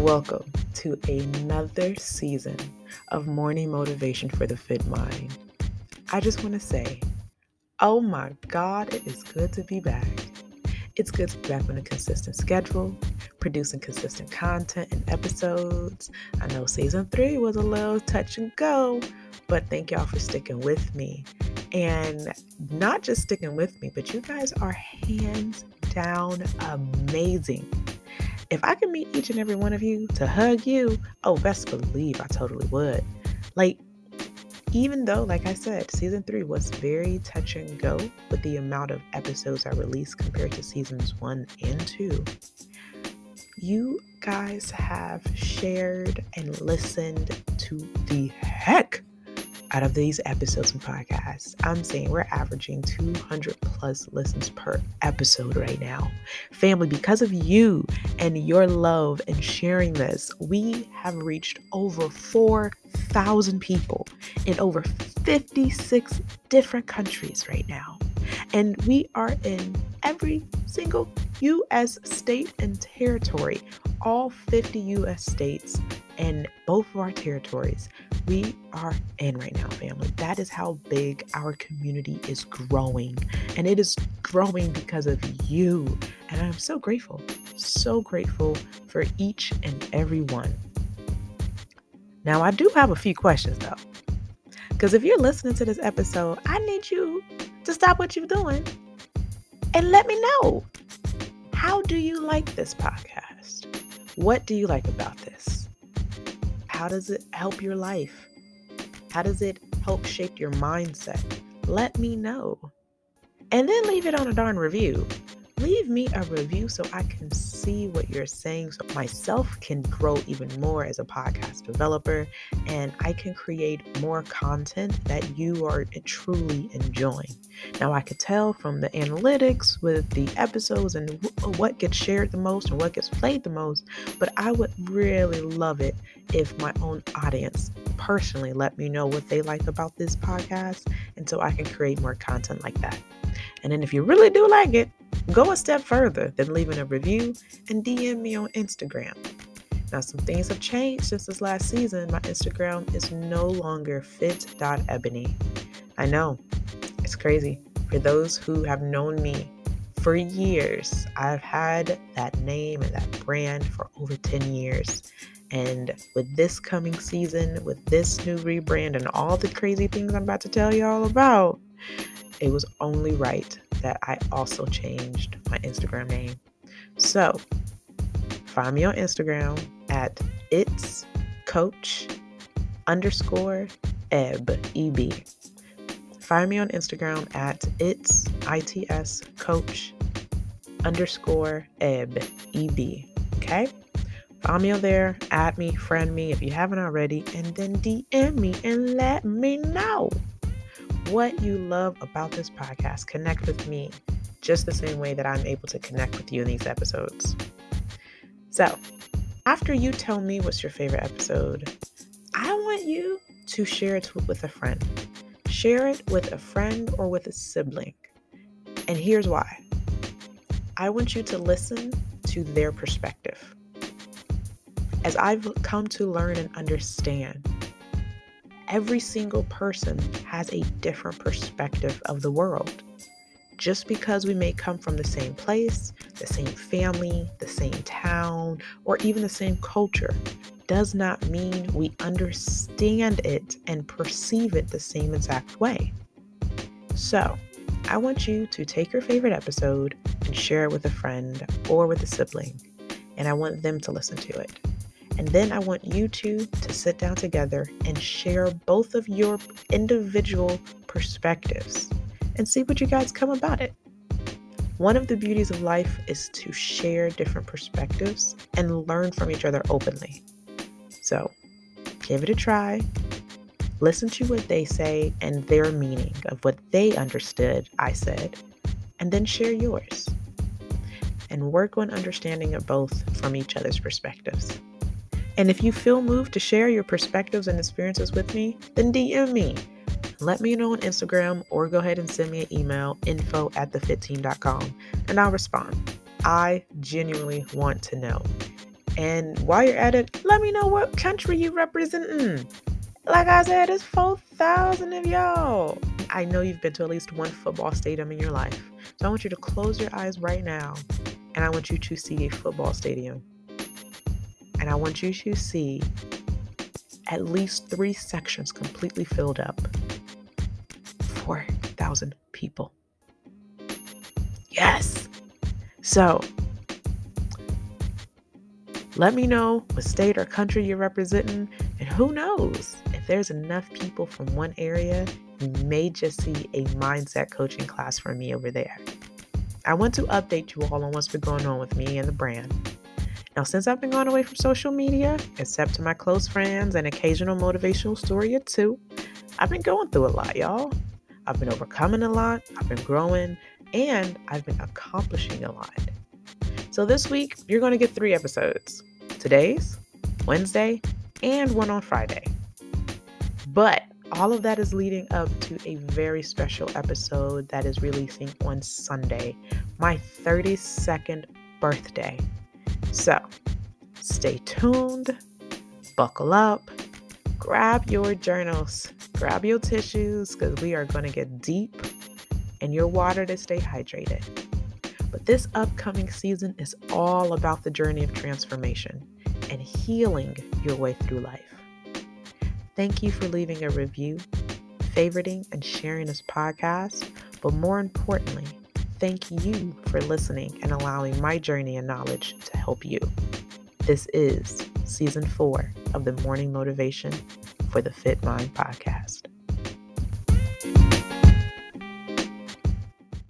Welcome to another season of Morning Motivation for the Fit Mind. I just want to say, oh my God, it is good to be back. It's good to be back on a consistent schedule, producing consistent content and episodes. I know season three was a little touch and go, but thank y'all for sticking with me. And not just sticking with me, but you guys are hands down amazing. If I could meet each and every one of you to hug you, oh, best believe I totally would. Like, even though, like I said, season three was very touch and go with the amount of episodes I released compared to seasons one and two, you guys have shared and listened to the heck out of these episodes and podcasts. I'm saying we're averaging 200 plus listens per episode right now. Family, because of you and your love and sharing this, we have reached over 4,000 people in over 56 different countries right now. And we are in every single U.S. state and territory, all 50 U.S. states and both of our territories we are in right now, family. That is how big our community is growing. And it is growing because of you. And I'm so grateful, so grateful for each and every one. Now, I do have a few questions though. Because if you're listening to this episode, I need you to stop what you're doing and let me know. How do you like this podcast? What do you like about this? How does it help your life? How does it help shape your mindset? Let me know. And then leave it on a darn review leave me a review so I can see what you're saying so myself can grow even more as a podcast developer and I can create more content that you are eh, truly enjoying. Now, I could tell from the analytics with the episodes and uh, what gets shared the most and what gets played the most, but I would really love it if my own audience personally let me know what they like about this podcast and so I can create more content like that. And then if you really do like it, go a step further than leaving a review and DM me on Instagram. Now, some things have changed since this last season. My Instagram is no longer fit.ebony. I know, it's crazy. For those who have known me for years, I've had that name and that brand for over 10 years. And with this coming season, with this new rebrand, and all the crazy things I'm about to tell you all about, it was only right that I also changed my Instagram name. So find me on Instagram at it's coach underscore eb eb. Find me on Instagram at it's its coach underscore eb eb. Okay. Find me on there, add me, friend me if you haven't already, and then DM me and let me know what you love about this podcast. Connect with me just the same way that I'm able to connect with you in these episodes. So, after you tell me what's your favorite episode, I want you to share it with a friend. Share it with a friend or with a sibling. And here's why I want you to listen to their perspective. As I've come to learn and understand, every single person has a different perspective of the world. Just because we may come from the same place, the same family, the same town, or even the same culture, does not mean we understand it and perceive it the same exact way. So, I want you to take your favorite episode and share it with a friend or with a sibling, and I want them to listen to it. And then I want you two to sit down together and share both of your individual perspectives and see what you guys come about it. One of the beauties of life is to share different perspectives and learn from each other openly. So, give it a try. Listen to what they say and their meaning of what they understood I said, and then share yours. And work on understanding it both from each other's perspectives. And if you feel moved to share your perspectives and experiences with me, then DM me. Let me know on Instagram or go ahead and send me an email info at thefitteam.com and I'll respond. I genuinely want to know. And while you're at it, let me know what country you representing. Like I said, it's 4,000 of y'all. I know you've been to at least one football stadium in your life. So I want you to close your eyes right now and I want you to see a football stadium. And I want you to see at least three sections completely filled up. 4,000 people. Yes. So let me know what state or country you're representing, and who knows if there's enough people from one area, you may just see a mindset coaching class from me over there. I want to update you all on what's been going on with me and the brand. Now, since I've been going away from social media, except to my close friends and occasional motivational story or two, I've been going through a lot, y'all. I've been overcoming a lot, I've been growing, and I've been accomplishing a lot. So this week, you're going to get three episodes today's, Wednesday, and one on Friday. But all of that is leading up to a very special episode that is releasing on Sunday, my 32nd birthday. So stay tuned, buckle up, grab your journals, grab your tissues, because we are going to get deep, and your water to stay hydrated. But this upcoming season is all about the journey of transformation and healing your way through life. Thank you for leaving a review, favoriting, and sharing this podcast. But more importantly, thank you for listening and allowing my journey and knowledge to help you. This is season four of the Morning Motivation for the Fit Mind podcast.